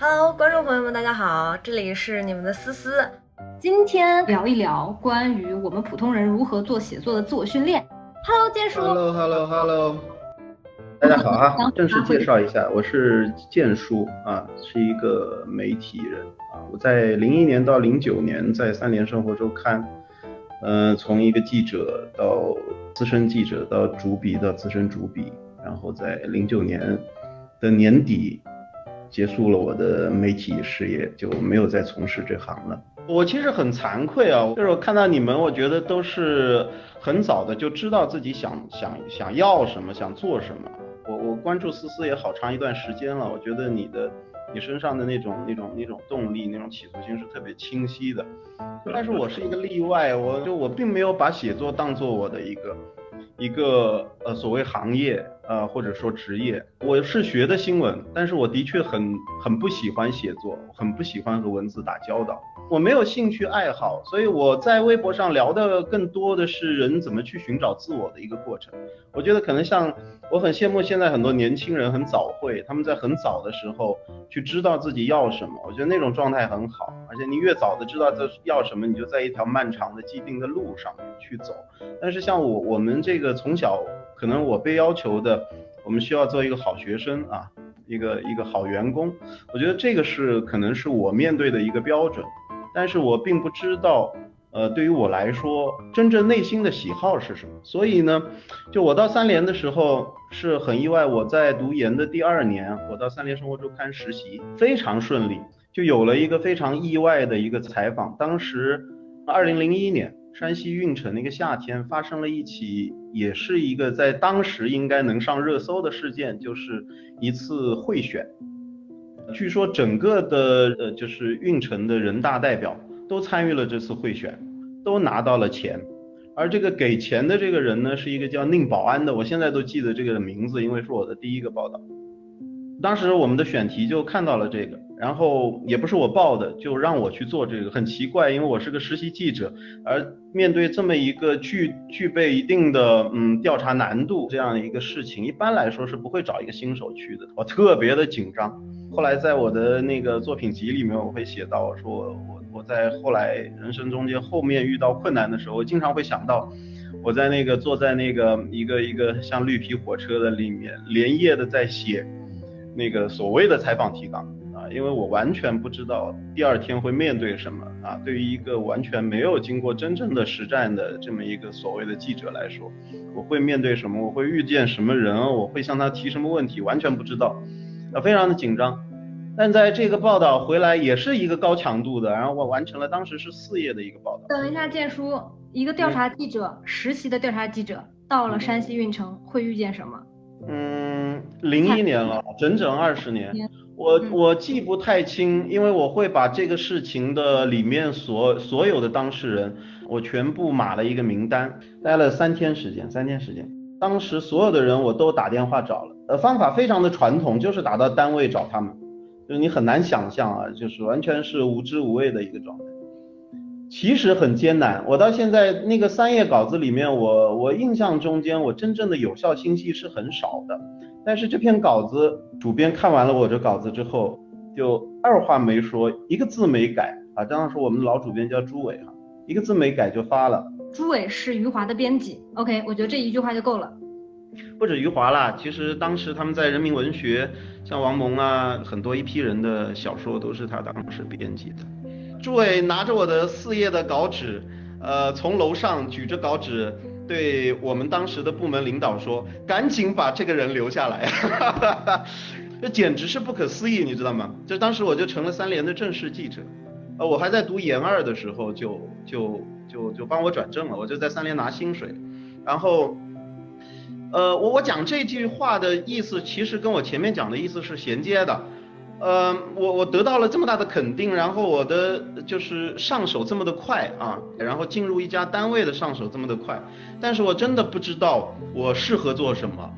Hello，观众朋友们，大家好，这里是你们的思思。今天聊一聊关于我们普通人如何做写作的自我训练。Hello，建叔。Hello，Hello，Hello。大家好啊，正式介绍一下，我是建叔啊，是一个媒体人啊。我在零一年到零九年在三联生活周刊，嗯，从一个记者到资深记者到主笔到资深主笔，然后在零九年的年底。结束了我的媒体事业，就没有再从事这行了。我其实很惭愧啊，就是我看到你们，我觉得都是很早的就知道自己想想想要什么，想做什么。我我关注思思也好长一段时间了，我觉得你的你身上的那种那种那种动力，那种企图心是特别清晰的。但是我是一个例外，我就我并没有把写作当做我的一个。一个呃所谓行业啊或者说职业，我是学的新闻，但是我的确很很不喜欢写作，很不喜欢和文字打交道，我没有兴趣爱好，所以我在微博上聊的更多的是人怎么去寻找自我的一个过程。我觉得可能像我很羡慕现在很多年轻人很早会，他们在很早的时候去知道自己要什么，我觉得那种状态很好，而且你越早的知道这要什么，你就在一条漫长的既定的路上去走。但是像我我们这个。从小可能我被要求的，我们需要做一个好学生啊，一个一个好员工。我觉得这个是可能是我面对的一个标准，但是我并不知道，呃，对于我来说，真正内心的喜好是什么。所以呢，就我到三联的时候是很意外，我在读研的第二年，我到三联生活周刊实习，非常顺利，就有了一个非常意外的一个采访。当时二零零一年。山西运城那个夏天发生了一起，也是一个在当时应该能上热搜的事件，就是一次贿选。据说整个的呃就是运城的人大代表都参与了这次贿选，都拿到了钱。而这个给钱的这个人呢，是一个叫宁保安的，我现在都记得这个名字，因为是我的第一个报道。当时我们的选题就看到了这个，然后也不是我报的，就让我去做这个，很奇怪，因为我是个实习记者，而面对这么一个具具备一定的嗯调查难度这样的一个事情，一般来说是不会找一个新手去的，我特别的紧张。后来在我的那个作品集里面，我会写到，说我我我在后来人生中间后面遇到困难的时候，我经常会想到，我在那个坐在那个一个一个像绿皮火车的里面，连夜的在写。那个所谓的采访提纲啊，因为我完全不知道第二天会面对什么啊。对于一个完全没有经过真正的实战的这么一个所谓的记者来说，我会面对什么？我会遇见什么人？我会向他提什么问题？完全不知道，啊，非常的紧张。但在这个报道回来也是一个高强度的，然后我完成了当时是四页的一个报道。等一下，建叔，一个调查记者，实习的调查记者，到了山西运城会遇见什么？嗯，零一年了，整整二十年，我我记不太清，因为我会把这个事情的里面所所有的当事人，我全部码了一个名单，待了三天时间，三天时间，当时所有的人我都打电话找了，呃，方法非常的传统，就是打到单位找他们，就是你很难想象啊，就是完全是无知无畏的一个状态。其实很艰难，我到现在那个三页稿子里面，我我印象中间我真正的有效信息是很少的。但是这篇稿子主编看完了我这稿子之后，就二话没说，一个字没改啊。当时我们老主编叫朱伟哈，一个字没改就发了。朱伟是余华的编辑，OK，我觉得这一句话就够了。不止余华啦，其实当时他们在人民文学，像王蒙啊，很多一批人的小说都是他当时编辑的。朱伟拿着我的四页的稿纸，呃，从楼上举着稿纸，对我们当时的部门领导说：“赶紧把这个人留下来。”这简直是不可思议，你知道吗？就当时我就成了三联的正式记者，呃，我还在读研二的时候就就就就帮我转正了，我就在三联拿薪水。然后，呃，我我讲这句话的意思，其实跟我前面讲的意思是衔接的。呃，我我得到了这么大的肯定，然后我的就是上手这么的快啊，然后进入一家单位的上手这么的快，但是我真的不知道我适合做什么，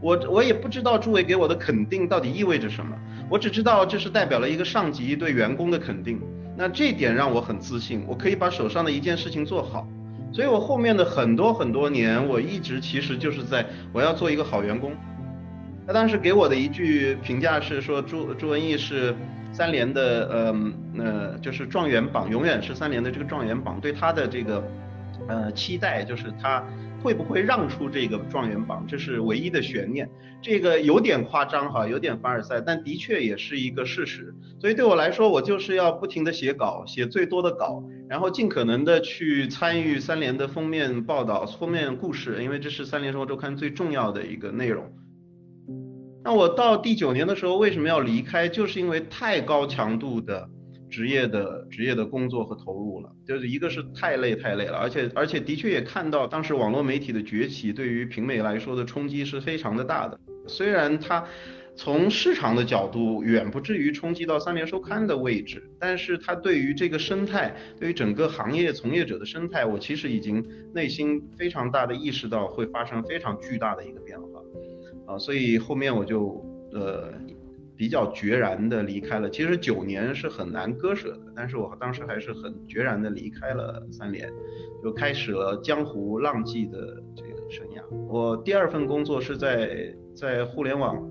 我我也不知道诸位给我的肯定到底意味着什么，我只知道这是代表了一个上级对员工的肯定，那这点让我很自信，我可以把手上的一件事情做好，所以我后面的很多很多年，我一直其实就是在我要做一个好员工。他当时给我的一句评价是说朱朱文义是三联的呃呃就是状元榜，永远是三联的这个状元榜，对他的这个呃期待就是他。会不会让出这个状元榜？这是唯一的悬念。这个有点夸张哈，有点凡尔赛，但的确也是一个事实。所以对我来说，我就是要不停的写稿，写最多的稿，然后尽可能的去参与三联的封面报道、封面故事，因为这是三联生活周刊最重要的一个内容。那我到第九年的时候为什么要离开？就是因为太高强度的。职业的职业的工作和投入了，就是一个是太累太累了，而且而且的确也看到当时网络媒体的崛起对于平美来说的冲击是非常的大的。虽然它从市场的角度远不至于冲击到三联收刊的位置，但是它对于这个生态，对于整个行业从业者的生态，我其实已经内心非常大的意识到会发生非常巨大的一个变化，啊，所以后面我就呃。比较决然的离开了，其实九年是很难割舍的，但是我当时还是很决然的离开了三联，就开始了江湖浪迹的这个生涯。我第二份工作是在在互联网，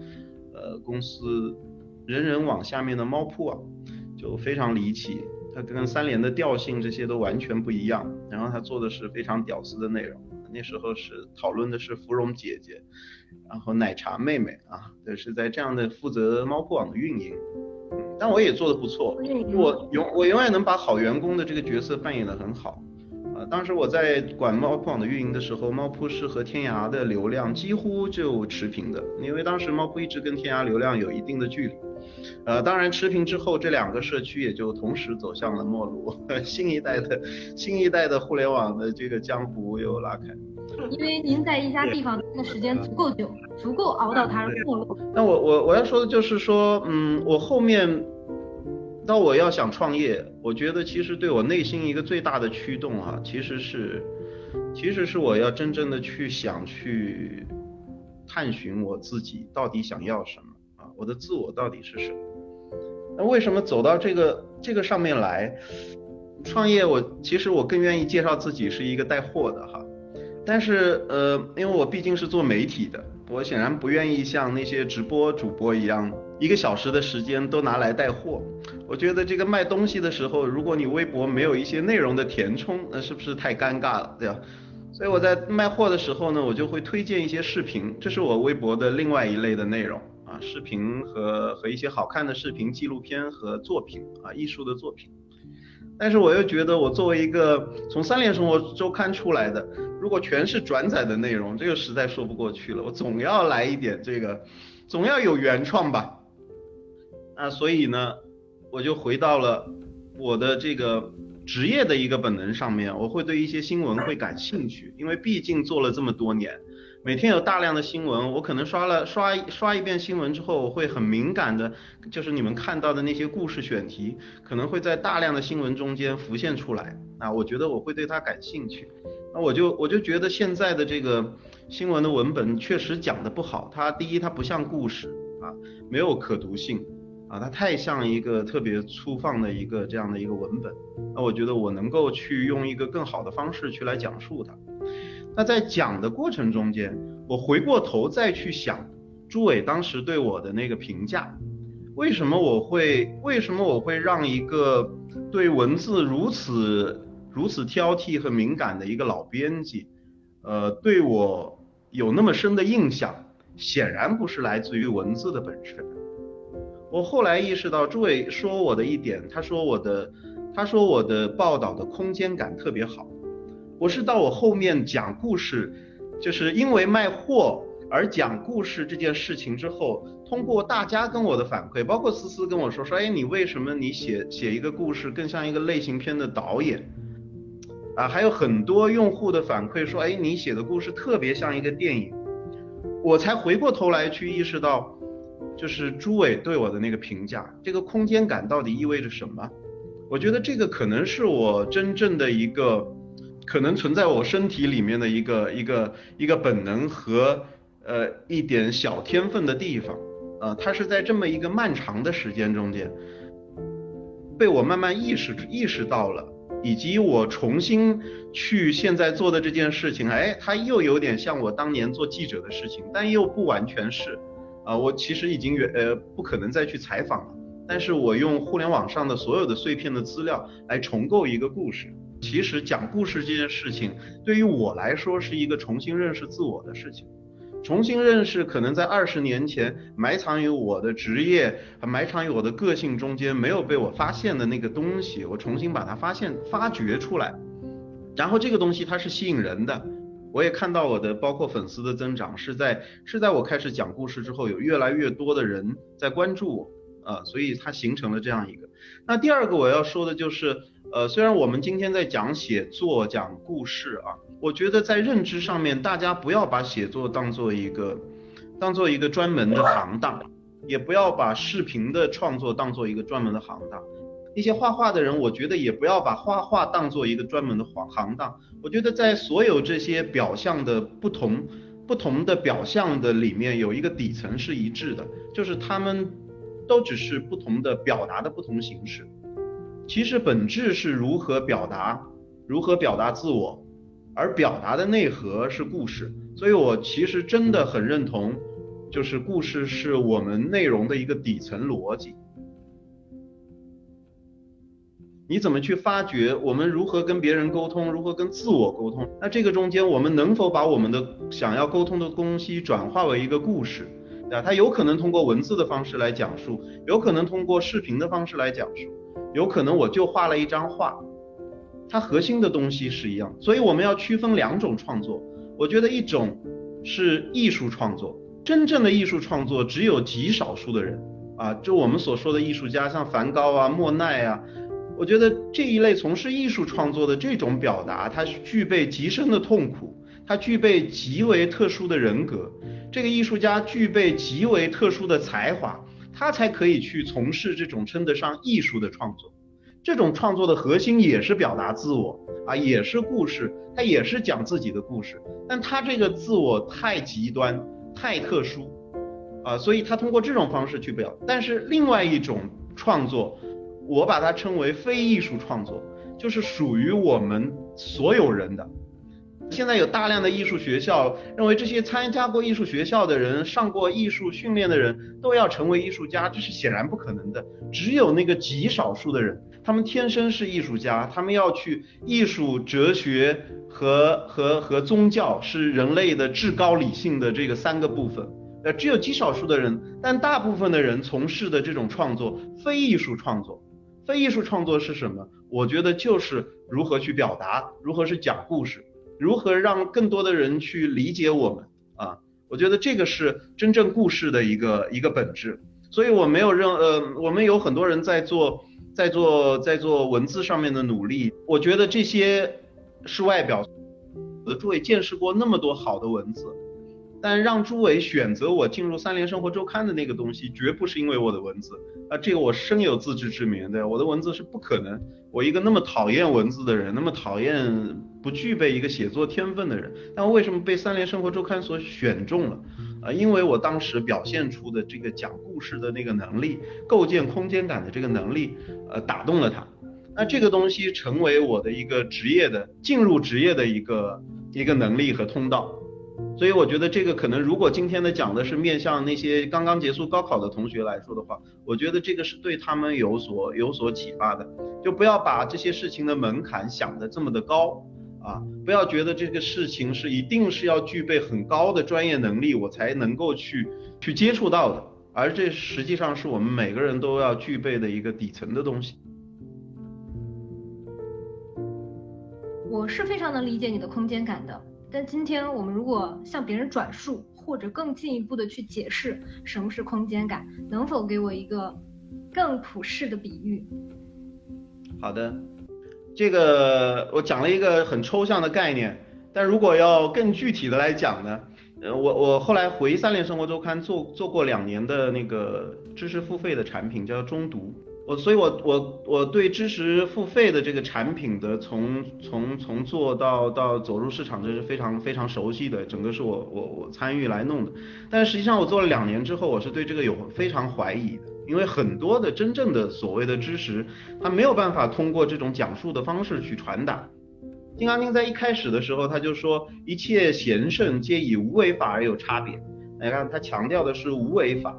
呃公司人人网下面的猫扑网，就非常离奇，它跟三联的调性这些都完全不一样，然后它做的是非常屌丝的内容。那时候是讨论的是芙蓉姐姐，然后奶茶妹妹啊，就，是在这样的负责猫扑网的运营，嗯但我也做的不错，我永我永远能把好员工的这个角色扮演的很好。啊，当时我在管猫扑网的运营的时候，猫扑是和天涯的流量几乎就持平的，因为当时猫扑一直跟天涯流量有一定的距离。呃，当然持平之后，这两个社区也就同时走向了没落，新一代的新一代的互联网的这个江湖又拉开。因为您在一家地方待的时间足够久，足够熬到它没落。那我我我要说的就是说，嗯，我后面。那我要想创业，我觉得其实对我内心一个最大的驱动啊，其实是，其实是我要真正的去想去探寻我自己到底想要什么啊，我的自我到底是什么？那为什么走到这个这个上面来创业？我其实我更愿意介绍自己是一个带货的哈，但是呃，因为我毕竟是做媒体的，我显然不愿意像那些直播主播一样。一个小时的时间都拿来带货，我觉得这个卖东西的时候，如果你微博没有一些内容的填充，那是不是太尴尬了，对吧？所以我在卖货的时候呢，我就会推荐一些视频，这是我微博的另外一类的内容啊，视频和和一些好看的视频、纪录片和作品啊，艺术的作品。但是我又觉得，我作为一个从三联生活周刊出来的，如果全是转载的内容，这个实在说不过去了，我总要来一点这个，总要有原创吧。那所以呢，我就回到了我的这个职业的一个本能上面，我会对一些新闻会感兴趣，因为毕竟做了这么多年，每天有大量的新闻，我可能刷了刷刷一遍新闻之后，我会很敏感的，就是你们看到的那些故事选题，可能会在大量的新闻中间浮现出来，啊，我觉得我会对它感兴趣，那我就我就觉得现在的这个新闻的文本确实讲的不好，它第一它不像故事啊，没有可读性。啊，它太像一个特别粗放的一个这样的一个文本，那我觉得我能够去用一个更好的方式去来讲述它。那在讲的过程中间，我回过头再去想朱伟当时对我的那个评价，为什么我会为什么我会让一个对文字如此如此挑剔和敏感的一个老编辑，呃，对我有那么深的印象？显然不是来自于文字的本身。我后来意识到，朱伟说我的一点，他说我的，他说我的报道的空间感特别好。我是到我后面讲故事，就是因为卖货而讲故事这件事情之后，通过大家跟我的反馈，包括思思跟我说说，哎，你为什么你写写一个故事更像一个类型片的导演？啊，还有很多用户的反馈说，哎，你写的故事特别像一个电影。我才回过头来去意识到。就是朱伟对我的那个评价，这个空间感到底意味着什么？我觉得这个可能是我真正的一个，可能存在我身体里面的一个一个一个本能和呃一点小天分的地方，呃，它是在这么一个漫长的时间中间，被我慢慢意识意识到了，以及我重新去现在做的这件事情，哎，它又有点像我当年做记者的事情，但又不完全是。啊，我其实已经远呃不可能再去采访了，但是我用互联网上的所有的碎片的资料来重构一个故事。其实讲故事这件事情对于我来说是一个重新认识自我的事情，重新认识可能在二十年前埋藏于我的职业埋藏于我的个性中间没有被我发现的那个东西，我重新把它发现发掘出来，然后这个东西它是吸引人的。我也看到我的包括粉丝的增长是在是在我开始讲故事之后，有越来越多的人在关注我啊，所以它形成了这样一个。那第二个我要说的就是，呃，虽然我们今天在讲写作、讲故事啊，我觉得在认知上面，大家不要把写作当做一个当做一个专门的行当，也不要把视频的创作当做一个专门的行当。那些画画的人，我觉得也不要把画画当做一个专门的行行当。我觉得在所有这些表象的不同不同的表象的里面，有一个底层是一致的，就是他们都只是不同的表达的不同形式。其实本质是如何表达，如何表达自我，而表达的内核是故事。所以我其实真的很认同，就是故事是我们内容的一个底层逻辑。你怎么去发掘？我们如何跟别人沟通？如何跟自我沟通？那这个中间，我们能否把我们的想要沟通的东西转化为一个故事？对吧？它有可能通过文字的方式来讲述，有可能通过视频的方式来讲述，有可能我就画了一张画，它核心的东西是一样。所以我们要区分两种创作。我觉得一种是艺术创作，真正的艺术创作只有极少数的人啊，就我们所说的艺术家，像梵高啊、莫奈啊。我觉得这一类从事艺术创作的这种表达，它具备极深的痛苦，它具备极为特殊的人格。这个艺术家具备极为特殊的才华，他才可以去从事这种称得上艺术的创作。这种创作的核心也是表达自我啊，也是故事，他也是讲自己的故事。但他这个自我太极端、太特殊啊，所以他通过这种方式去表。但是另外一种创作。我把它称为非艺术创作，就是属于我们所有人的。现在有大量的艺术学校认为这些参加过艺术学校的人、上过艺术训练的人都要成为艺术家，这是显然不可能的。只有那个极少数的人，他们天生是艺术家，他们要去艺术、哲学和和和宗教是人类的至高理性的这个三个部分。呃，只有极少数的人，但大部分的人从事的这种创作，非艺术创作。非艺术创作是什么？我觉得就是如何去表达，如何是讲故事，如何让更多的人去理解我们啊！我觉得这个是真正故事的一个一个本质。所以我没有任呃，我们有很多人在做在做在做文字上面的努力。我觉得这些是外表。诸位见识过那么多好的文字。但让朱伟选择我进入三联生活周刊的那个东西，绝不是因为我的文字啊，这个我深有自知之明的。我的文字是不可能，我一个那么讨厌文字的人，那么讨厌不具备一个写作天分的人，但为什么被三联生活周刊所选中了？啊，因为我当时表现出的这个讲故事的那个能力，构建空间感的这个能力，呃，打动了他。那这个东西成为我的一个职业的进入职业的一个一个能力和通道。所以我觉得这个可能，如果今天的讲的是面向那些刚刚结束高考的同学来说的话，我觉得这个是对他们有所有所启发的。就不要把这些事情的门槛想的这么的高啊，不要觉得这个事情是一定是要具备很高的专业能力我才能够去去接触到的，而这实际上是我们每个人都要具备的一个底层的东西。我是非常能理解你的空间感的。但今天我们如果向别人转述，或者更进一步的去解释什么是空间感，能否给我一个更普世的比喻？好的，这个我讲了一个很抽象的概念，但如果要更具体的来讲呢，呃，我我后来回三联生活周刊做做过两年的那个知识付费的产品，叫中读。我所以，我我我对知识付费的这个产品的从从从做到到走入市场，这是非常非常熟悉的，整个是我我我参与来弄的。但实际上，我做了两年之后，我是对这个有非常怀疑的，因为很多的真正的所谓的知识，它没有办法通过这种讲述的方式去传达。金刚经在一开始的时候，他就说一切贤圣皆以无为法而有差别。你看他强调的是无为法，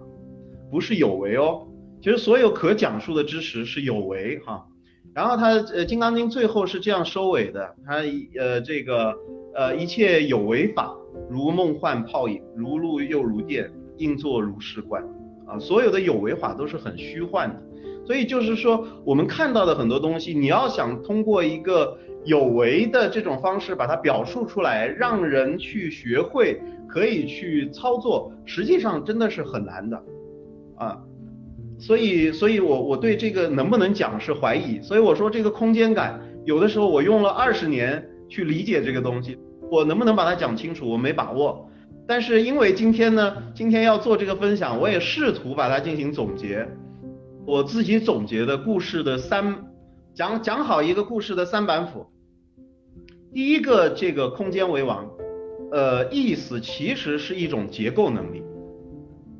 不是有为哦。其实所有可讲述的知识是有为哈。然后他呃《金刚经》最后是这样收尾的，他呃这个呃一切有为法，如梦幻泡影，如露又如电，应作如是观啊。所有的有为法都是很虚幻的，所以就是说我们看到的很多东西，你要想通过一个有为的这种方式把它表述出来，让人去学会，可以去操作，实际上真的是很难的啊。所以，所以我我对这个能不能讲是怀疑。所以我说这个空间感，有的时候我用了二十年去理解这个东西，我能不能把它讲清楚，我没把握。但是因为今天呢，今天要做这个分享，我也试图把它进行总结。我自己总结的故事的三讲讲好一个故事的三板斧。第一个，这个空间为王，呃，意思其实是一种结构能力。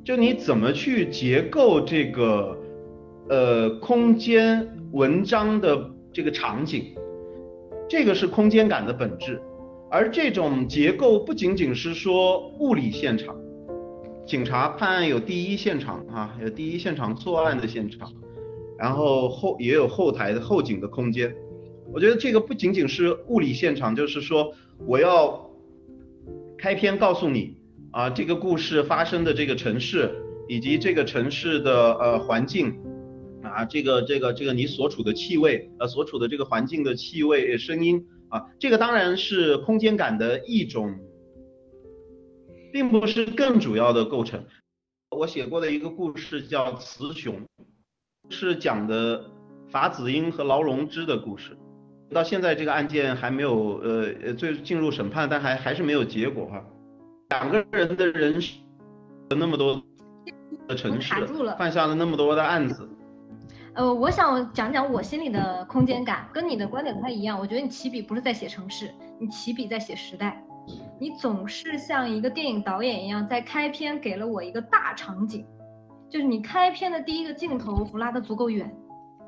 就你怎么去结构这个呃空间文章的这个场景，这个是空间感的本质。而这种结构不仅仅是说物理现场，警察判案有第一现场啊，有第一现场作案的现场，然后后也有后台的后景的空间。我觉得这个不仅仅是物理现场，就是说我要开篇告诉你。啊，这个故事发生的这个城市，以及这个城市的呃环境，啊，这个这个这个你所处的气味，呃，所处的这个环境的气味、声音，啊，这个当然是空间感的一种，并不是更主要的构成。我写过的一个故事叫《雌雄》，是讲的法子英和劳荣枝的故事。到现在这个案件还没有呃呃最进入审判，但还还是没有结果哈。两个人的人生，那么多的城市，犯下了那么多的案子。呃，我想讲讲我心里的空间感，跟你的观点不太一样。我觉得你起笔不是在写城市，你起笔在写时代。你总是像一个电影导演一样，在开篇给了我一个大场景，就是你开篇的第一个镜头我拉得足够远。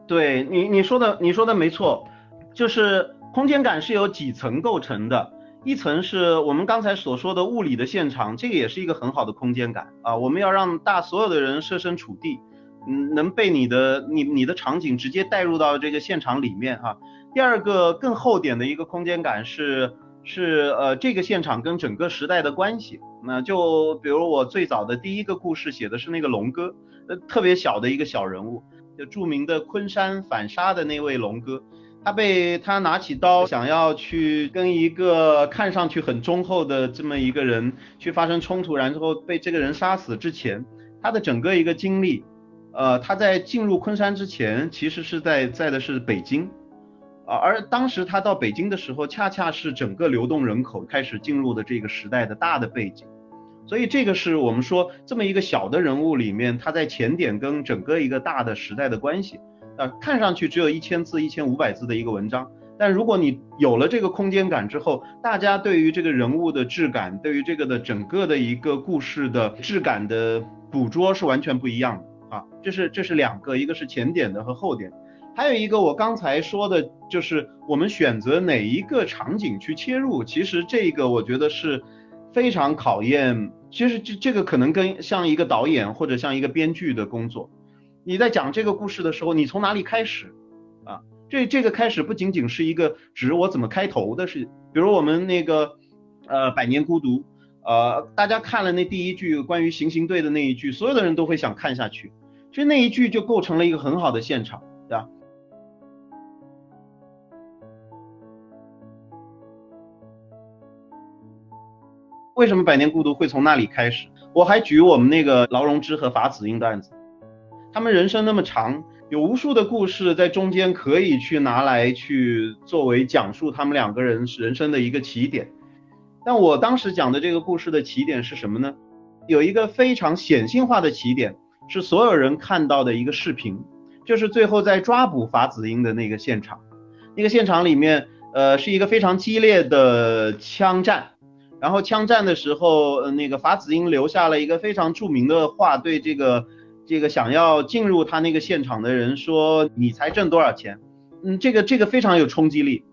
对你你说的你说的没错，就是空间感是由几层构成的。一层是我们刚才所说的物理的现场，这个也是一个很好的空间感啊。我们要让大所有的人设身处地，嗯，能被你的你你的场景直接带入到这个现场里面哈。第二个更厚点的一个空间感是是呃这个现场跟整个时代的关系。那就比如我最早的第一个故事写的是那个龙哥，呃特别小的一个小人物，就著名的昆山反杀的那位龙哥。他被他拿起刀想要去跟一个看上去很忠厚的这么一个人去发生冲突，然后被这个人杀死之前，他的整个一个经历，呃，他在进入昆山之前，其实是在在的是北京，啊，而当时他到北京的时候，恰恰是整个流动人口开始进入的这个时代的大的背景，所以这个是我们说这么一个小的人物里面，他在前点跟整个一个大的时代的关系。呃，看上去只有一千字、一千五百字的一个文章，但如果你有了这个空间感之后，大家对于这个人物的质感，对于这个的整个的一个故事的质感的捕捉是完全不一样的啊。这是这是两个，一个是前点的和后点，还有一个我刚才说的就是我们选择哪一个场景去切入，其实这个我觉得是非常考验，其实这这个可能跟像一个导演或者像一个编剧的工作。你在讲这个故事的时候，你从哪里开始啊？这这个开始不仅仅是一个指我怎么开头的事，比如我们那个呃《百年孤独》，呃，大家看了那第一句关于行刑队的那一句，所有的人都会想看下去，其实那一句就构成了一个很好的现场，对吧？为什么《百年孤独》会从那里开始？我还举我们那个劳荣枝和法子英的案子。他们人生那么长，有无数的故事在中间可以去拿来去作为讲述他们两个人人生的一个起点。但我当时讲的这个故事的起点是什么呢？有一个非常显性化的起点，是所有人看到的一个视频，就是最后在抓捕法子英的那个现场。那个现场里面，呃，是一个非常激烈的枪战，然后枪战的时候，呃，那个法子英留下了一个非常著名的话，对这个。这个想要进入他那个现场的人说：“你才挣多少钱？”嗯，这个这个非常有冲击力。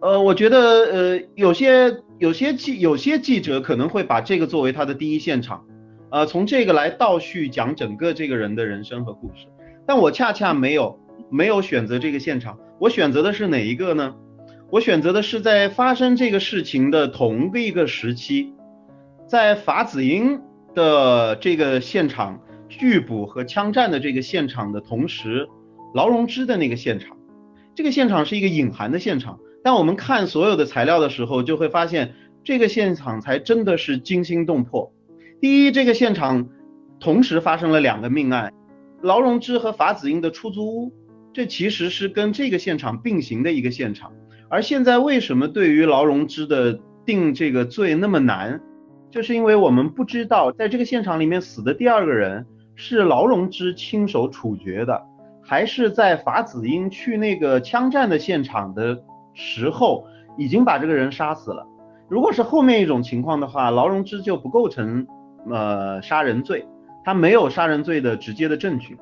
呃，我觉得呃有些有些记有些记者可能会把这个作为他的第一现场，呃，从这个来倒叙讲整个这个人的人生和故事。但我恰恰没有没有选择这个现场，我选择的是哪一个呢？我选择的是在发生这个事情的同一个时期，在法子英的这个现场拒捕和枪战的这个现场的同时，劳荣枝的那个现场。这个现场是一个隐含的现场，当我们看所有的材料的时候，就会发现这个现场才真的是惊心动魄。第一，这个现场同时发生了两个命案，劳荣枝和法子英的出租屋，这其实是跟这个现场并行的一个现场。而现在为什么对于劳荣枝的定这个罪那么难，就是因为我们不知道在这个现场里面死的第二个人是劳荣枝亲手处决的。还是在法子英去那个枪战的现场的时候，已经把这个人杀死了。如果是后面一种情况的话，劳荣枝就不构成呃杀人罪，他没有杀人罪的直接的证据。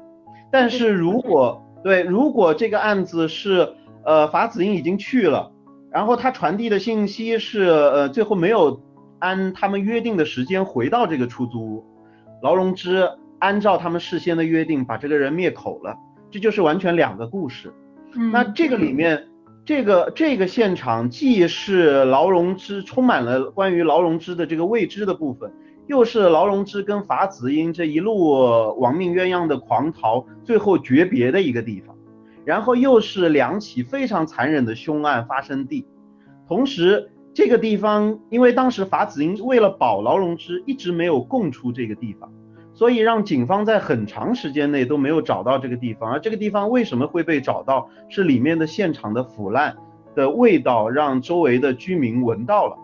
但是如果对，如果这个案子是呃法子英已经去了，然后他传递的信息是呃最后没有按他们约定的时间回到这个出租屋，劳荣枝按照他们事先的约定把这个人灭口了。这就是完全两个故事。那这个里面，这个这个现场既是劳荣枝充满了关于劳荣枝的这个未知的部分，又是劳荣枝跟法子英这一路亡命鸳鸯的狂逃，最后诀别的一个地方。然后又是两起非常残忍的凶案发生地。同时，这个地方因为当时法子英为了保劳荣枝，一直没有供出这个地方。所以让警方在很长时间内都没有找到这个地方，而这个地方为什么会被找到？是里面的现场的腐烂的味道让周围的居民闻到了，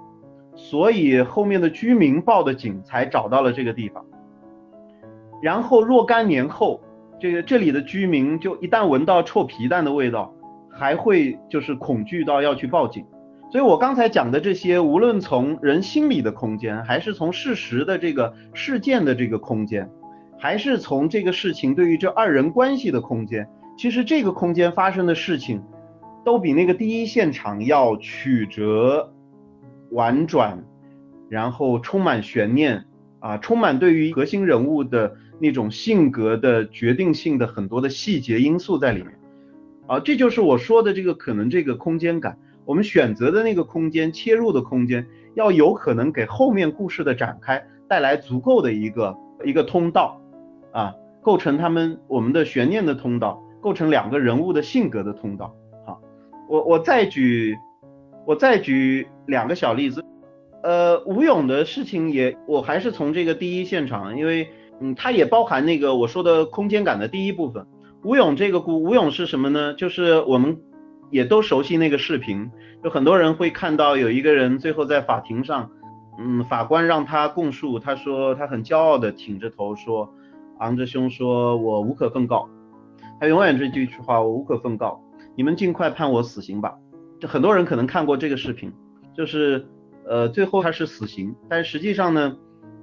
所以后面的居民报的警才找到了这个地方。然后若干年后，这个这里的居民就一旦闻到臭皮蛋的味道，还会就是恐惧到要去报警。所以，我刚才讲的这些，无论从人心理的空间，还是从事实的这个事件的这个空间，还是从这个事情对于这二人关系的空间，其实这个空间发生的事情，都比那个第一现场要曲折、婉转，然后充满悬念啊，充满对于核心人物的那种性格的决定性的很多的细节因素在里面啊，这就是我说的这个可能这个空间感。我们选择的那个空间，切入的空间，要有可能给后面故事的展开带来足够的一个一个通道啊，构成他们我们的悬念的通道，构成两个人物的性格的通道。好，我我再举我再举两个小例子，呃，吴勇的事情也，我还是从这个第一现场，因为嗯，它也包含那个我说的空间感的第一部分。吴勇这个故，吴勇是什么呢？就是我们。也都熟悉那个视频，有很多人会看到有一个人最后在法庭上，嗯，法官让他供述，他说他很骄傲的挺着头说，昂着胸说，我无可奉告，他永远这句话，我无可奉告，你们尽快判我死刑吧。就很多人可能看过这个视频，就是呃最后他是死刑，但实际上呢，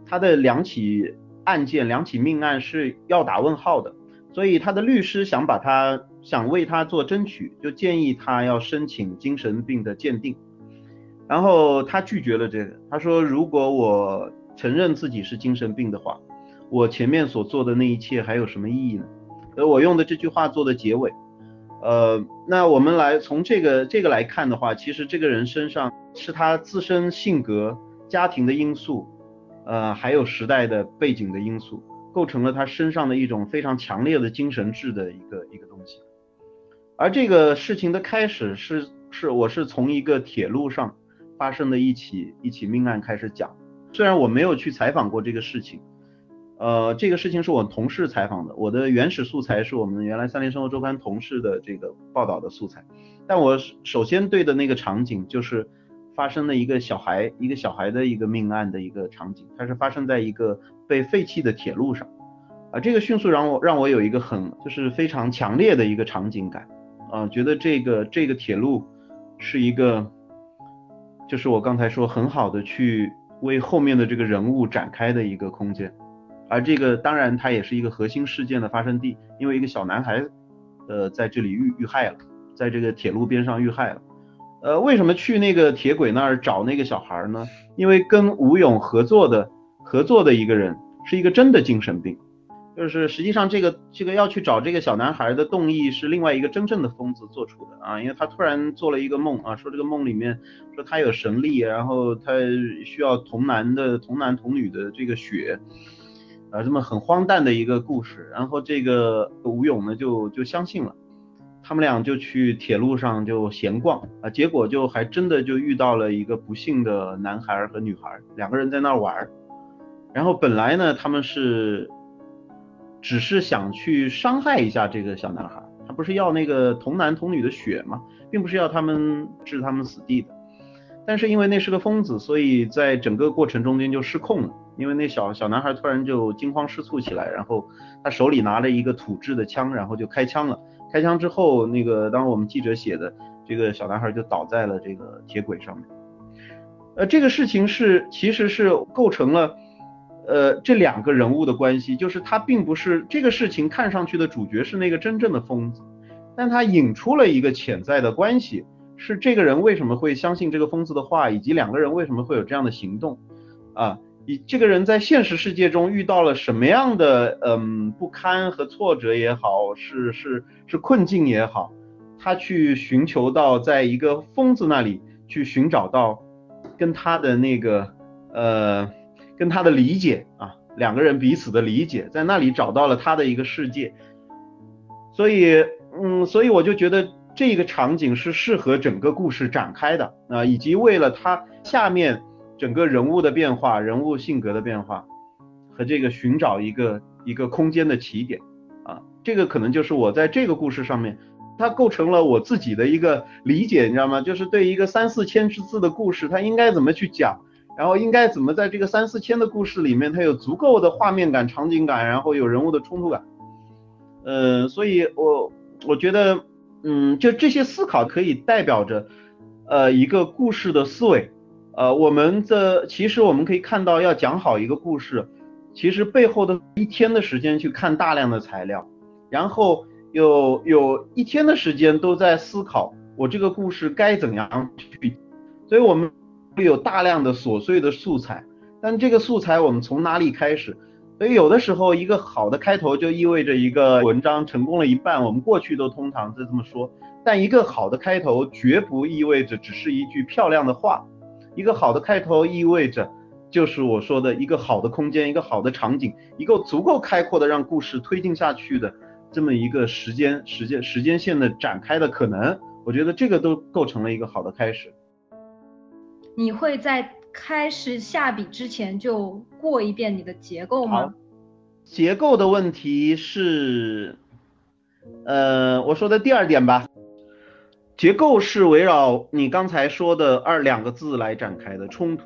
他的两起案件，两起命案是要打问号的，所以他的律师想把他。想为他做争取，就建议他要申请精神病的鉴定，然后他拒绝了这个。他说，如果我承认自己是精神病的话，我前面所做的那一切还有什么意义呢？而我用的这句话做的结尾。呃，那我们来从这个这个来看的话，其实这个人身上是他自身性格、家庭的因素，呃，还有时代的背景的因素，构成了他身上的一种非常强烈的精神质的一个一个东西。而这个事情的开始是是我是从一个铁路上发生的一起一起命案开始讲，虽然我没有去采访过这个事情，呃，这个事情是我同事采访的，我的原始素材是我们原来三联生活周刊同事的这个报道的素材，但我首先对的那个场景就是发生的一个小孩一个小孩的一个命案的一个场景，它是发生在一个被废弃的铁路上，啊，这个迅速让我让我有一个很就是非常强烈的一个场景感。啊，觉得这个这个铁路是一个，就是我刚才说很好的去为后面的这个人物展开的一个空间，而这个当然它也是一个核心事件的发生地，因为一个小男孩呃在这里遇遇害了，在这个铁路边上遇害了，呃，为什么去那个铁轨那儿找那个小孩呢？因为跟吴勇合作的合作的一个人是一个真的精神病。就是实际上这个这个要去找这个小男孩的动意是另外一个真正的疯子做出的啊，因为他突然做了一个梦啊，说这个梦里面说他有神力，然后他需要童男的童男童女的这个血，啊，这么很荒诞的一个故事，然后这个吴勇呢就就相信了，他们俩就去铁路上就闲逛啊，结果就还真的就遇到了一个不幸的男孩和女孩，两个人在那玩儿，然后本来呢他们是。只是想去伤害一下这个小男孩，他不是要那个童男童女的血吗？并不是要他们置他们死地的。但是因为那是个疯子，所以在整个过程中间就失控了。因为那小小男孩突然就惊慌失措起来，然后他手里拿了一个土制的枪，然后就开枪了。开枪之后，那个当我们记者写的，这个小男孩就倒在了这个铁轨上面。呃，这个事情是其实是构成了。呃，这两个人物的关系，就是他并不是这个事情看上去的主角是那个真正的疯子，但他引出了一个潜在的关系，是这个人为什么会相信这个疯子的话，以及两个人为什么会有这样的行动啊？以这个人在现实世界中遇到了什么样的嗯不堪和挫折也好，是是是困境也好，他去寻求到在一个疯子那里去寻找到跟他的那个呃。跟他的理解啊，两个人彼此的理解，在那里找到了他的一个世界，所以，嗯，所以我就觉得这个场景是适合整个故事展开的啊，以及为了他下面整个人物的变化、人物性格的变化和这个寻找一个一个空间的起点啊，这个可能就是我在这个故事上面，它构成了我自己的一个理解，你知道吗？就是对一个三四千字的故事，它应该怎么去讲。然后应该怎么在这个三四千的故事里面，它有足够的画面感、场景感，然后有人物的冲突感。呃，所以我我觉得，嗯，就这些思考可以代表着，呃，一个故事的思维。呃，我们的其实我们可以看到，要讲好一个故事，其实背后的一天的时间去看大量的材料，然后有有一天的时间都在思考我这个故事该怎样去，所以我们。会有大量的琐碎的素材，但这个素材我们从哪里开始？所以有的时候一个好的开头就意味着一个文章成功了一半。我们过去都通常是这么说，但一个好的开头绝不意味着只是一句漂亮的话。一个好的开头意味着就是我说的一个好的空间，一个好的场景，一个足够开阔的让故事推进下去的这么一个时间时间时间线的展开的可能。我觉得这个都构成了一个好的开始。你会在开始下笔之前就过一遍你的结构吗？结构的问题是，呃，我说的第二点吧。结构是围绕你刚才说的二两个字来展开的冲突，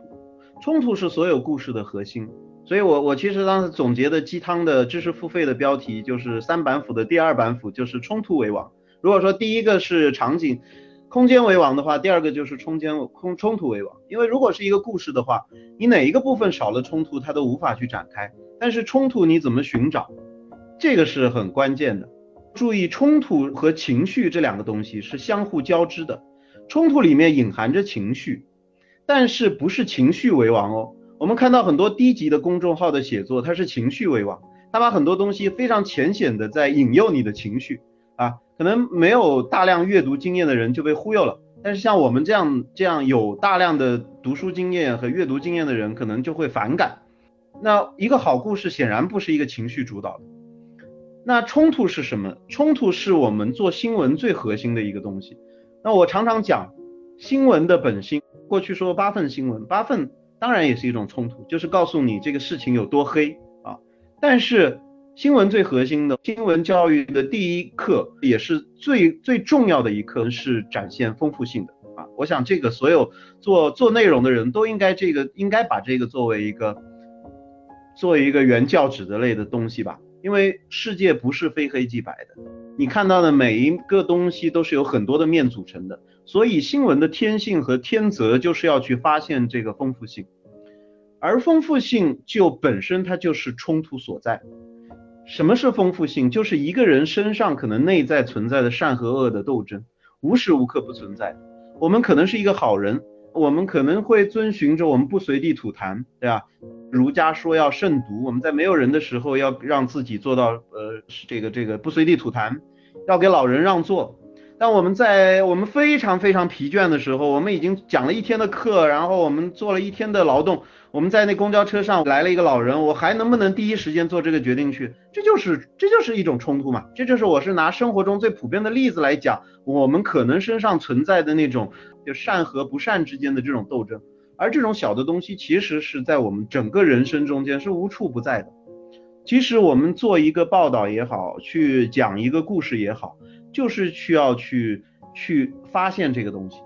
冲突是所有故事的核心。所以我我其实当时总结的鸡汤的知识付费的标题就是三板斧的第二板斧就是冲突为王。如果说第一个是场景。空间为王的话，第二个就是冲间空冲突为王。因为如果是一个故事的话，你哪一个部分少了冲突，它都无法去展开。但是冲突你怎么寻找，这个是很关键的。注意，冲突和情绪这两个东西是相互交织的。冲突里面隐含着情绪，但是不是情绪为王哦。我们看到很多低级的公众号的写作，它是情绪为王，它把很多东西非常浅显的在引诱你的情绪啊。可能没有大量阅读经验的人就被忽悠了，但是像我们这样这样有大量的读书经验和阅读经验的人，可能就会反感。那一个好故事显然不是一个情绪主导的。那冲突是什么？冲突是我们做新闻最核心的一个东西。那我常常讲新闻的本心，过去说八份新闻，八份当然也是一种冲突，就是告诉你这个事情有多黑啊，但是。新闻最核心的新闻教育的第一课，也是最最重要的一课，是展现丰富性的啊！我想这个所有做做内容的人都应该这个应该把这个作为一个作为一个原教旨的类的东西吧，因为世界不是非黑即白的，你看到的每一个东西都是有很多的面组成的，所以新闻的天性和天择就是要去发现这个丰富性，而丰富性就本身它就是冲突所在。什么是丰富性？就是一个人身上可能内在存在的善和恶的斗争，无时无刻不存在。我们可能是一个好人，我们可能会遵循着我们不随地吐痰，对吧？儒家说要慎独，我们在没有人的时候要让自己做到呃这个这个不随地吐痰，要给老人让座。但我们在我们非常非常疲倦的时候，我们已经讲了一天的课，然后我们做了一天的劳动，我们在那公交车上来了一个老人，我还能不能第一时间做这个决定去？这就是这就是一种冲突嘛？这就是我是拿生活中最普遍的例子来讲，我们可能身上存在的那种就善和不善之间的这种斗争，而这种小的东西其实是在我们整个人生中间是无处不在的。其实我们做一个报道也好，去讲一个故事也好。就是需要去去发现这个东西，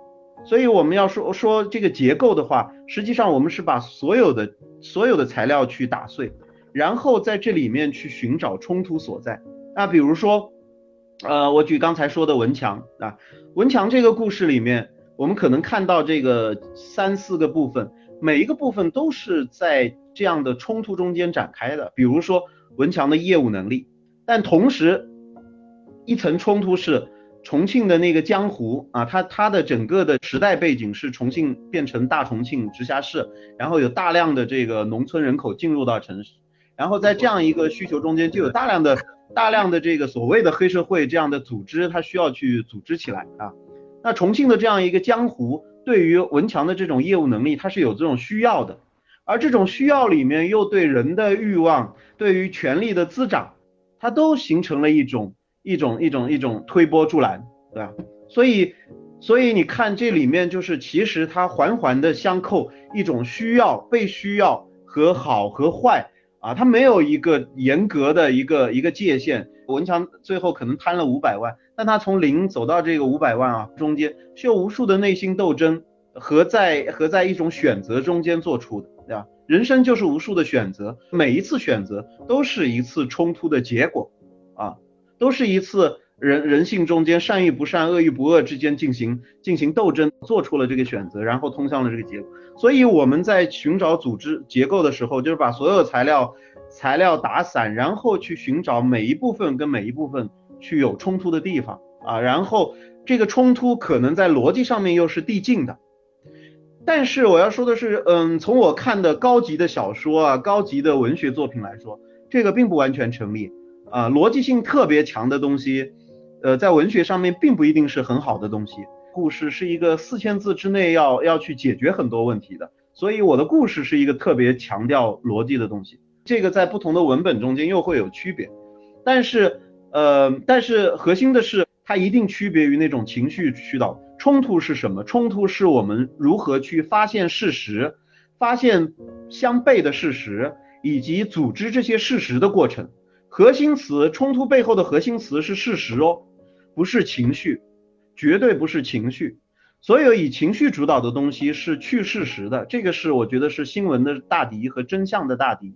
所以我们要说说这个结构的话，实际上我们是把所有的所有的材料去打碎，然后在这里面去寻找冲突所在。那比如说，呃，我举刚才说的文强啊，文强这个故事里面，我们可能看到这个三四个部分，每一个部分都是在这样的冲突中间展开的。比如说文强的业务能力，但同时。一层冲突是重庆的那个江湖啊，它它的整个的时代背景是重庆变成大重庆直辖市，然后有大量的这个农村人口进入到城市，然后在这样一个需求中间，就有大量的大量的这个所谓的黑社会这样的组织，它需要去组织起来啊。那重庆的这样一个江湖，对于文强的这种业务能力，它是有这种需要的，而这种需要里面又对人的欲望，对于权力的滋长，它都形成了一种。一种一种一种推波助澜，对吧？所以所以你看这里面就是其实它环环的相扣，一种需要被需要和好和坏啊，它没有一个严格的一个一个界限。文强最后可能贪了五百万，但他从零走到这个五百万啊，中间是有无数的内心斗争和在和在一种选择中间做出的，对吧？人生就是无数的选择，每一次选择都是一次冲突的结果啊。都是一次人人性中间善与不善、恶与不恶之间进行进行斗争，做出了这个选择，然后通向了这个结果。所以我们在寻找组织结构的时候，就是把所有材料材料打散，然后去寻找每一部分跟每一部分去有冲突的地方啊，然后这个冲突可能在逻辑上面又是递进的。但是我要说的是，嗯，从我看的高级的小说啊、高级的文学作品来说，这个并不完全成立。啊，逻辑性特别强的东西，呃，在文学上面并不一定是很好的东西。故事是一个四千字之内要要去解决很多问题的，所以我的故事是一个特别强调逻辑的东西。这个在不同的文本中间又会有区别，但是呃，但是核心的是它一定区别于那种情绪驱导冲突是什么？冲突是我们如何去发现事实，发现相悖的事实，以及组织这些事实的过程。核心词冲突背后的核心词是事实哦，不是情绪，绝对不是情绪。所有以情绪主导的东西是去事实的，这个是我觉得是新闻的大敌和真相的大敌。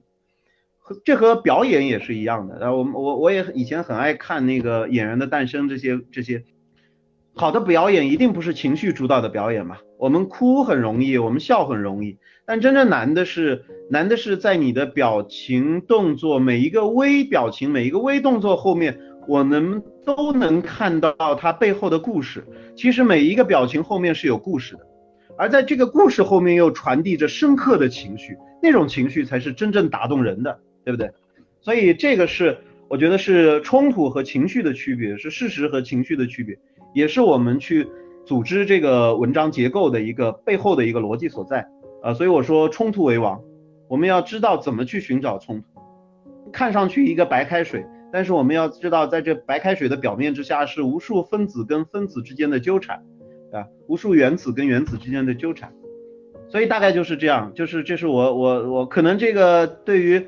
和这和表演也是一样的。然后我我我也以前很爱看那个演员的诞生这些这些。好的表演一定不是情绪主导的表演嘛？我们哭很容易，我们笑很容易，但真正难的是，难的是在你的表情动作每一个微表情、每一个微动作后面，我能都能看到它背后的故事。其实每一个表情后面是有故事的，而在这个故事后面又传递着深刻的情绪，那种情绪才是真正打动人的，对不对？所以这个是我觉得是冲突和情绪的区别，是事实和情绪的区别。也是我们去组织这个文章结构的一个背后的一个逻辑所在啊，所以我说冲突为王，我们要知道怎么去寻找冲突。看上去一个白开水，但是我们要知道，在这白开水的表面之下是无数分子跟分子之间的纠缠，啊，无数原子跟原子之间的纠缠。所以大概就是这样，就是这是我我我可能这个对于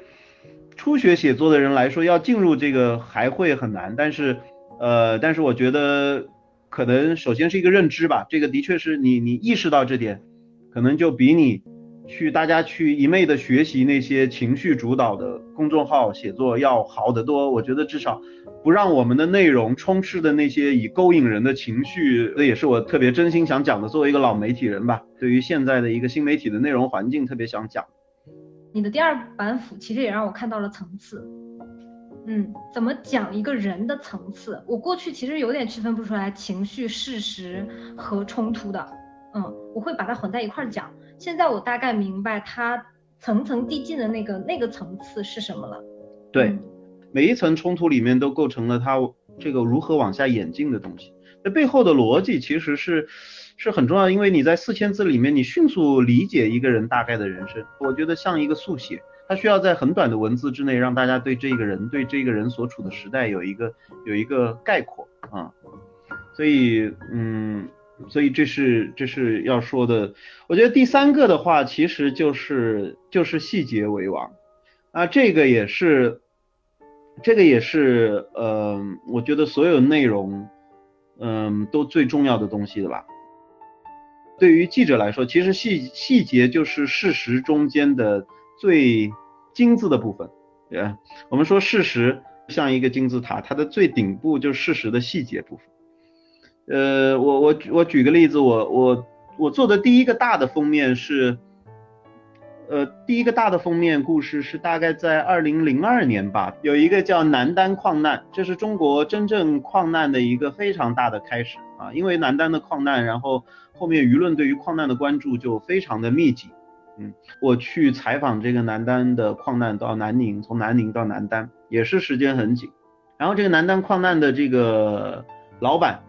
初学写作的人来说，要进入这个还会很难，但是呃，但是我觉得。可能首先是一个认知吧，这个的确是你你意识到这点，可能就比你去大家去一昧的学习那些情绪主导的公众号写作要好得多。我觉得至少不让我们的内容充斥的那些以勾引人的情绪，这也是我特别真心想讲的。作为一个老媒体人吧，对于现在的一个新媒体的内容环境特别想讲。你的第二板斧其实也让我看到了层次。嗯，怎么讲一个人的层次？我过去其实有点区分不出来情绪、事实和冲突的，嗯，我会把它混在一块儿讲。现在我大概明白它层层递进的那个那个层次是什么了。对，每一层冲突里面都构成了它这个如何往下演进的东西。那背后的逻辑其实是是很重要，因为你在四千字里面，你迅速理解一个人大概的人生，我觉得像一个速写，它需要在很短的文字之内让大家对这个人对这个人所处的时代有一个有一个概括啊。所以，嗯，所以这是这是要说的。我觉得第三个的话，其实就是就是细节为王啊，这个也是这个也是呃，我觉得所有内容。嗯，都最重要的东西了吧？对于记者来说，其实细细节就是事实中间的最金字的部分。对吧？我们说事实像一个金字塔，它的最顶部就是事实的细节部分。呃，我我我举个例子，我我我做的第一个大的封面是。呃，第一个大的封面故事是大概在二零零二年吧，有一个叫南丹矿难，这是中国真正矿难的一个非常大的开始啊，因为南丹的矿难，然后后面舆论对于矿难的关注就非常的密集。嗯，我去采访这个南丹的矿难到南宁，从南宁到南丹也是时间很紧。然后这个南丹矿难的这个老板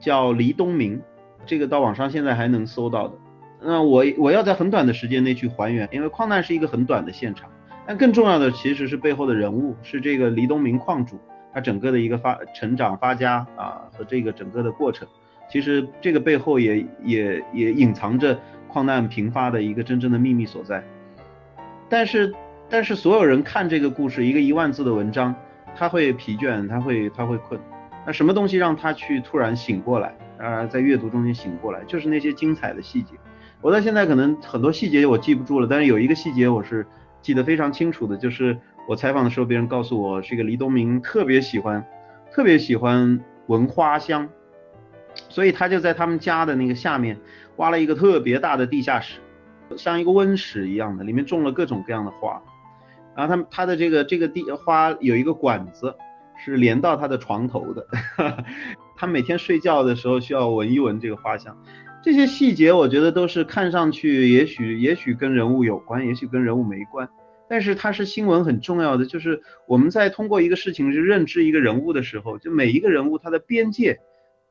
叫黎东明，这个到网上现在还能搜到的。那我我要在很短的时间内去还原，因为矿难是一个很短的现场。但更重要的其实是背后的人物，是这个黎东明矿主，他整个的一个发成长发家啊和这个整个的过程，其实这个背后也也也隐藏着矿难频发的一个真正的秘密所在。但是但是所有人看这个故事，一个一万字的文章，他会疲倦，他会他会困。那什么东西让他去突然醒过来？啊，在阅读中间醒过来，就是那些精彩的细节。我到现在可能很多细节我记不住了，但是有一个细节我是记得非常清楚的，就是我采访的时候，别人告诉我，这个黎东明特别喜欢，特别喜欢闻花香，所以他就在他们家的那个下面挖了一个特别大的地下室，像一个温室一样的，里面种了各种各样的花，然后他他的这个这个地花有一个管子是连到他的床头的，他每天睡觉的时候需要闻一闻这个花香。这些细节我觉得都是看上去也许也许跟人物有关，也许跟人物没关，但是它是新闻很重要的，就是我们在通过一个事情去认知一个人物的时候，就每一个人物他的边界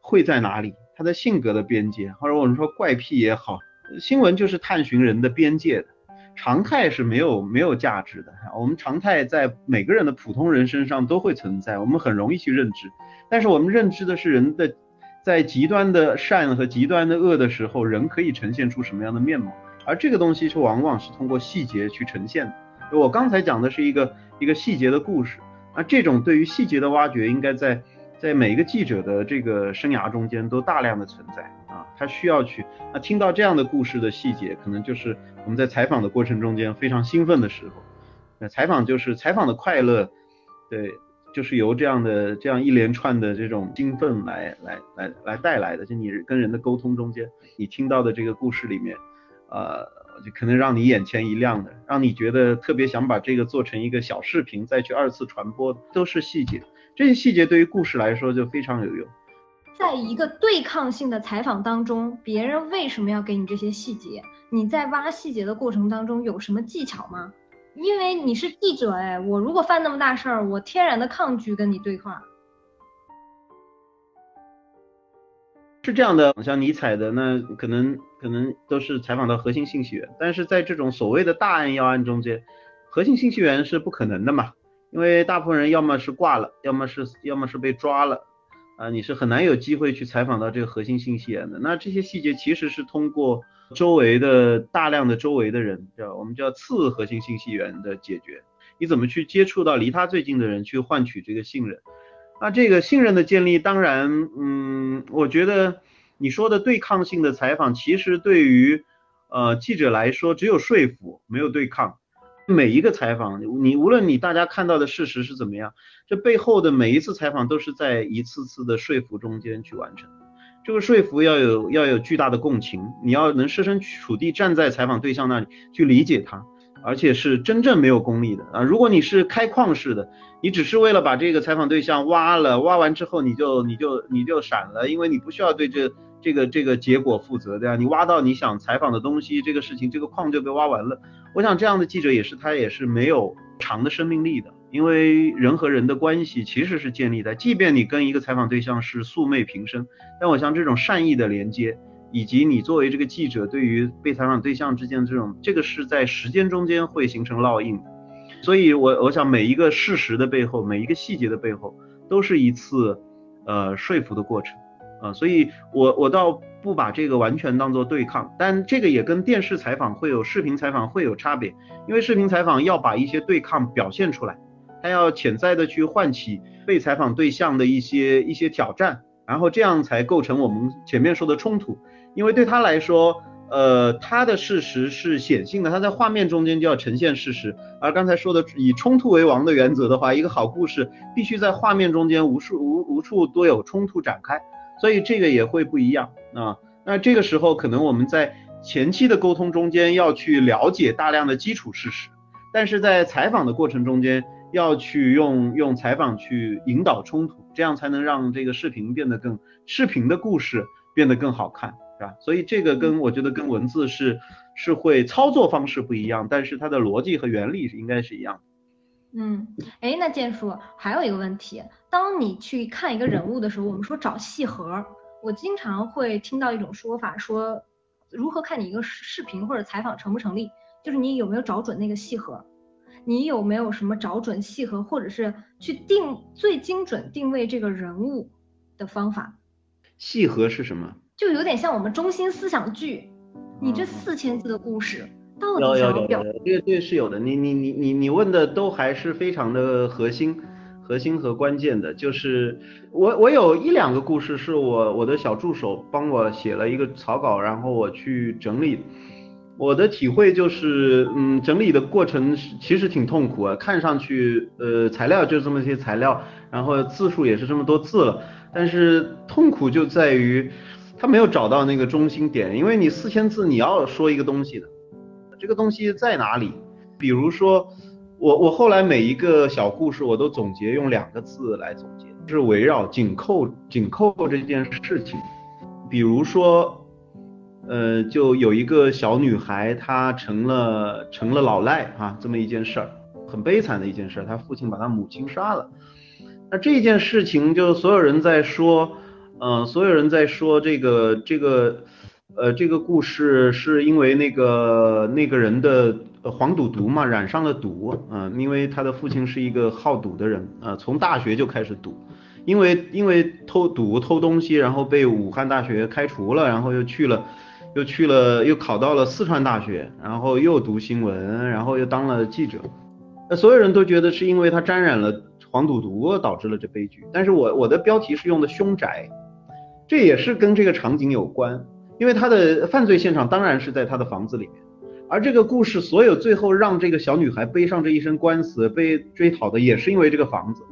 会在哪里，他的性格的边界，或者我们说怪癖也好，新闻就是探寻人的边界的，常态是没有没有价值的，我们常态在每个人的普通人身上都会存在，我们很容易去认知，但是我们认知的是人的。在极端的善和极端的恶的时候，人可以呈现出什么样的面貌？而这个东西是往往是通过细节去呈现的。我刚才讲的是一个一个细节的故事，那这种对于细节的挖掘，应该在在每一个记者的这个生涯中间都大量的存在啊，他需要去那听到这样的故事的细节，可能就是我们在采访的过程中间非常兴奋的时候。那采访就是采访的快乐，对。就是由这样的这样一连串的这种兴奋来来来来带来的，就你跟人的沟通中间，你听到的这个故事里面，呃，就可能让你眼前一亮的，让你觉得特别想把这个做成一个小视频再去二次传播，都是细节。这些细节对于故事来说就非常有用。在一个对抗性的采访当中，别人为什么要给你这些细节？你在挖细节的过程当中有什么技巧吗？因为你是记者哎，我如果犯那么大事儿，我天然的抗拒跟你对话。是这样的，像尼采的那可能可能都是采访到核心信息源，但是在这种所谓的大案要案中间，核心信息源是不可能的嘛，因为大部分人要么是挂了，要么是要么是被抓了，啊，你是很难有机会去采访到这个核心信息源的。那这些细节其实是通过。周围的大量的周围的人，叫我们叫次核心信息源的解决，你怎么去接触到离他最近的人，去换取这个信任？那这个信任的建立，当然，嗯，我觉得你说的对抗性的采访，其实对于呃记者来说，只有说服，没有对抗。每一个采访，你无论你大家看到的事实是怎么样，这背后的每一次采访都是在一次次的说服中间去完成。这个说服要有要有巨大的共情，你要能设身处地站在采访对象那里去理解他，而且是真正没有功利的啊。如果你是开矿式的，你只是为了把这个采访对象挖了，挖完之后你就你就你就闪了，因为你不需要对这这个这个结果负责，对吧？你挖到你想采访的东西，这个事情这个矿就被挖完了。我想这样的记者也是他也是没有长的生命力的，因为人和人的关系其实是建立在，即便你跟一个采访对象是素昧平生，但我想这种善意的连接，以及你作为这个记者对于被采访对象之间的这种，这个是在时间中间会形成烙印的。所以我我想每一个事实的背后，每一个细节的背后，都是一次呃说服的过程。啊，所以我我倒不把这个完全当做对抗，但这个也跟电视采访会有视频采访会有差别，因为视频采访要把一些对抗表现出来，他要潜在的去唤起被采访对象的一些一些挑战，然后这样才构成我们前面说的冲突，因为对他来说，呃，他的事实是显性的，他在画面中间就要呈现事实，而刚才说的以冲突为王的原则的话，一个好故事必须在画面中间无数无无处多有冲突展开。所以这个也会不一样啊。那这个时候可能我们在前期的沟通中间要去了解大量的基础事实，但是在采访的过程中间要去用用采访去引导冲突，这样才能让这个视频变得更视频的故事变得更好看，是吧？所以这个跟我觉得跟文字是是会操作方式不一样，但是它的逻辑和原理是应该是一样的。嗯，哎，那建叔还有一个问题，当你去看一个人物的时候，我们说找戏核，我经常会听到一种说法，说如何看你一个视频或者采访成不成立，就是你有没有找准那个戏核，你有没有什么找准戏核，或者是去定最精准定位这个人物的方法？戏核是什么？就有点像我们中心思想剧，你这四千字的故事。有有有，这个这个是有的。你你你你你问的都还是非常的核心、核心和关键的。就是我我有一两个故事是我我的小助手帮我写了一个草稿，然后我去整理。我的体会就是，嗯，整理的过程其实挺痛苦啊。看上去，呃，材料就这么些材料，然后字数也是这么多字了，但是痛苦就在于他没有找到那个中心点，因为你四千字你要说一个东西的。这个东西在哪里？比如说，我我后来每一个小故事，我都总结用两个字来总结，是围绕紧扣紧扣这件事情。比如说，呃，就有一个小女孩，她成了成了老赖啊，这么一件事儿，很悲惨的一件事儿，她父亲把她母亲杀了。那这件事情，就所有人在说，嗯，所有人在说这个这个。呃，这个故事是因为那个那个人的黄赌毒嘛，染上了赌，嗯，因为他的父亲是一个好赌的人，啊，从大学就开始赌，因为因为偷赌偷东西，然后被武汉大学开除了，然后又去了，又去了，又考到了四川大学，然后又读新闻，然后又当了记者，那所有人都觉得是因为他沾染了黄赌毒导致了这悲剧，但是我我的标题是用的凶宅，这也是跟这个场景有关。因为他的犯罪现场当然是在他的房子里面，而这个故事所有最后让这个小女孩背上这一身官司被追讨的也是因为这个房子，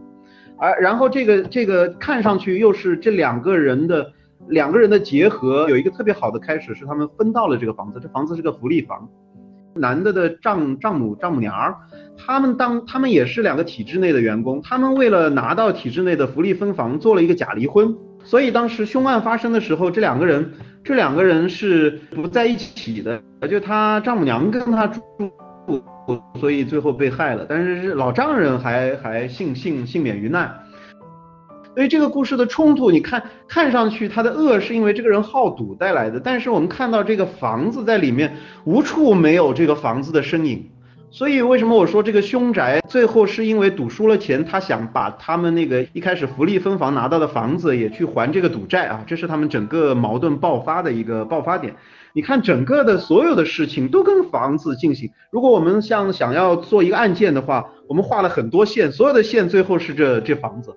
而然后这个这个看上去又是这两个人的两个人的结合有一个特别好的开始是他们分到了这个房子，这房子是个福利房，男的的丈丈母丈母娘，他们当他们也是两个体制内的员工，他们为了拿到体制内的福利分房做了一个假离婚，所以当时凶案发生的时候这两个人。这两个人是不在一起的，就他丈母娘跟他住，所以最后被害了。但是老丈人还还幸幸幸免于难。所以这个故事的冲突，你看看上去他的恶是因为这个人好赌带来的，但是我们看到这个房子在里面无处没有这个房子的身影。所以为什么我说这个凶宅最后是因为赌输了钱，他想把他们那个一开始福利分房拿到的房子也去还这个赌债啊？这是他们整个矛盾爆发的一个爆发点。你看整个的所有的事情都跟房子进行。如果我们像想要做一个案件的话，我们画了很多线，所有的线最后是这这房子。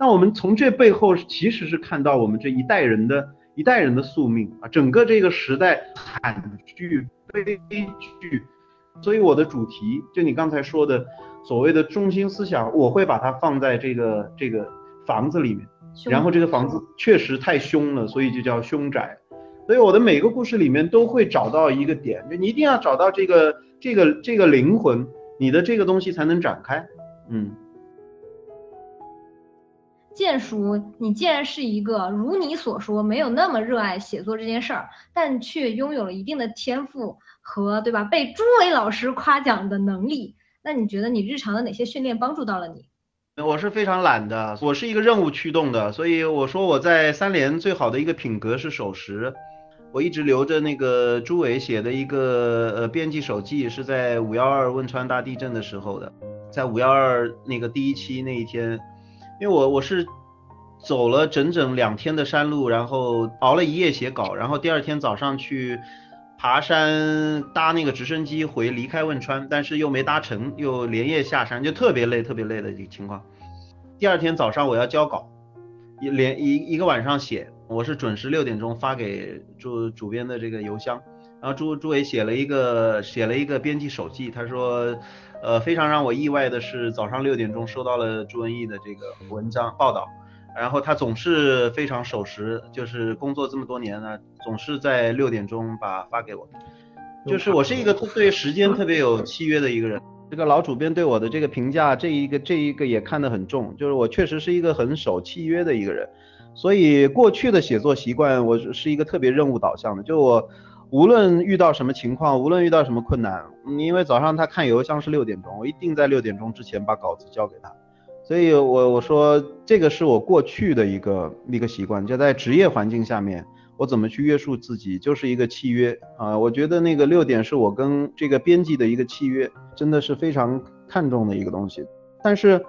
那我们从这背后其实是看到我们这一代人的一代人的宿命啊，整个这个时代惨剧悲剧。所以我的主题就你刚才说的所谓的中心思想，我会把它放在这个这个房子里面，然后这个房子确实太凶了，所以就叫凶宅。所以我的每个故事里面都会找到一个点，就你一定要找到这个这个这个灵魂，你的这个东西才能展开。嗯。建叔，你既然是一个如你所说没有那么热爱写作这件事儿，但却拥有了一定的天赋和对吧被朱伟老师夸奖的能力，那你觉得你日常的哪些训练帮助到了你？我是非常懒的，我是一个任务驱动的，所以我说我在三联最好的一个品格是守时。我一直留着那个朱伟写的一个呃编辑手记，是在五幺二汶川大地震的时候的，在五幺二那个第一期那一天。因为我我是走了整整两天的山路，然后熬了一夜写稿，然后第二天早上去爬山搭那个直升机回离开汶川，但是又没搭成，又连夜下山，就特别累特别累的一个情况。第二天早上我要交稿，一连一一个晚上写，我是准时六点钟发给主主编的这个邮箱，然后朱朱伟写了一个写了一个编辑手记，他说。呃，非常让我意外的是，早上六点钟收到了朱文义的这个文章报道，然后他总是非常守时，就是工作这么多年呢，总是在六点钟把发给我。就是我是一个对时间特别有契约的一个人。这个老主编对我的这个评价，这一个这一个也看得很重，就是我确实是一个很守契约的一个人。所以过去的写作习惯，我是一个特别任务导向的，就我。无论遇到什么情况，无论遇到什么困难，因为早上他看邮箱是六点钟，我一定在六点钟之前把稿子交给他。所以，我我说这个是我过去的一个一个习惯，就在职业环境下面，我怎么去约束自己，就是一个契约啊。我觉得那个六点是我跟这个编辑的一个契约，真的是非常看重的一个东西。但是。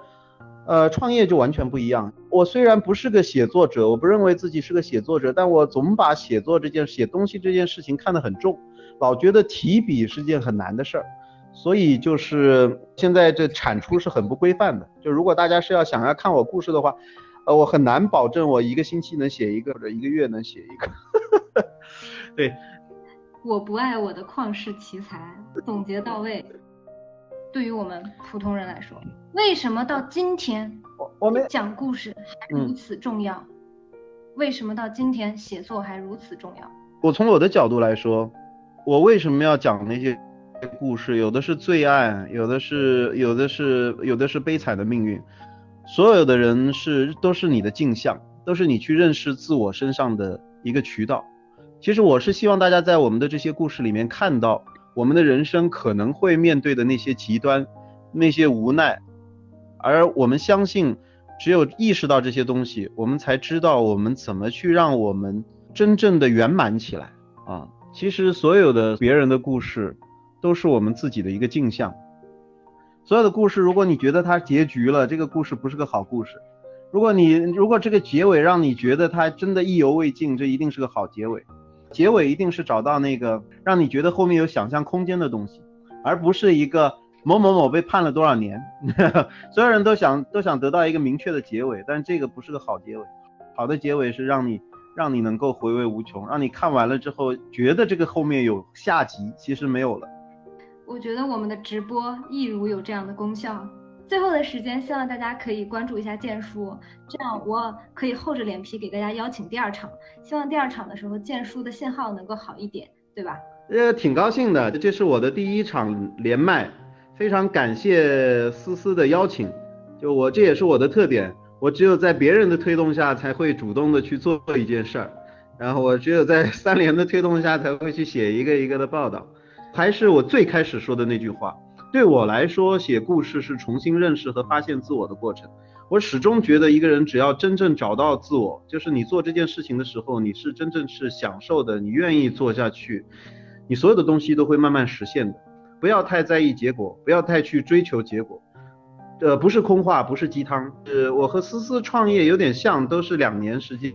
呃，创业就完全不一样。我虽然不是个写作者，我不认为自己是个写作者，但我总把写作这件写东西这件事情看得很重，老觉得提笔是件很难的事儿，所以就是现在这产出是很不规范的。就如果大家是要想要看我故事的话，呃，我很难保证我一个星期能写一个，或者一个月能写一个。对，我不爱我的旷世奇才，总结到位。对于我们普通人来说，为什么到今天我们讲故事还如此重要？为什么到今天写作还如此重要？我从我的角度来说，我为什么要讲那些故事？有的是罪案，有的是有的是有的是悲惨的命运。所有的人是都是你的镜像，都是你去认识自我身上的一个渠道。其实我是希望大家在我们的这些故事里面看到。我们的人生可能会面对的那些极端，那些无奈，而我们相信，只有意识到这些东西，我们才知道我们怎么去让我们真正的圆满起来啊！其实所有的别人的故事，都是我们自己的一个镜像。所有的故事，如果你觉得它结局了，这个故事不是个好故事；如果你如果这个结尾让你觉得它真的意犹未尽，这一定是个好结尾。结尾一定是找到那个让你觉得后面有想象空间的东西，而不是一个某某某被判了多少年。所有人都想都想得到一个明确的结尾，但这个不是个好结尾。好的结尾是让你让你能够回味无穷，让你看完了之后觉得这个后面有下集，其实没有了。我觉得我们的直播亦如有这样的功效。最后的时间，希望大家可以关注一下剑叔，这样我可以厚着脸皮给大家邀请第二场。希望第二场的时候，剑叔的信号能够好一点，对吧？呃，挺高兴的，这是我的第一场连麦，非常感谢思思的邀请。就我这也是我的特点，我只有在别人的推动下才会主动的去做一件事儿，然后我只有在 三连的推动下才会去写一个一个的报道。还是我最开始说的那句话。对我来说，写故事是重新认识和发现自我的过程。我始终觉得，一个人只要真正找到自我，就是你做这件事情的时候，你是真正是享受的，你愿意做下去，你所有的东西都会慢慢实现的。不要太在意结果，不要太去追求结果。呃，不是空话，不是鸡汤。呃，我和思思创业有点像，都是两年时间。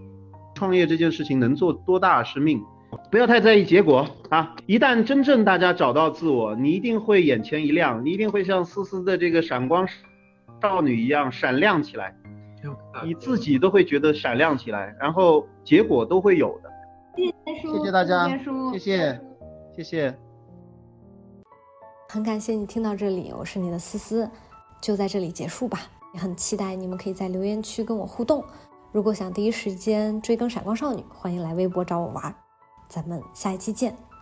创业这件事情能做多大是命。不要太在意结果啊！一旦真正大家找到自我，你一定会眼前一亮，你一定会像思思的这个闪光少女一样闪亮起来，你自己都会觉得闪亮起来，然后结果都会有的。谢谢谢谢大家，谢谢谢谢。很感谢你听到这里，我是你的思思，就在这里结束吧。也很期待你们可以在留言区跟我互动。如果想第一时间追更闪光少女，欢迎来微博找我玩。咱们下一期见。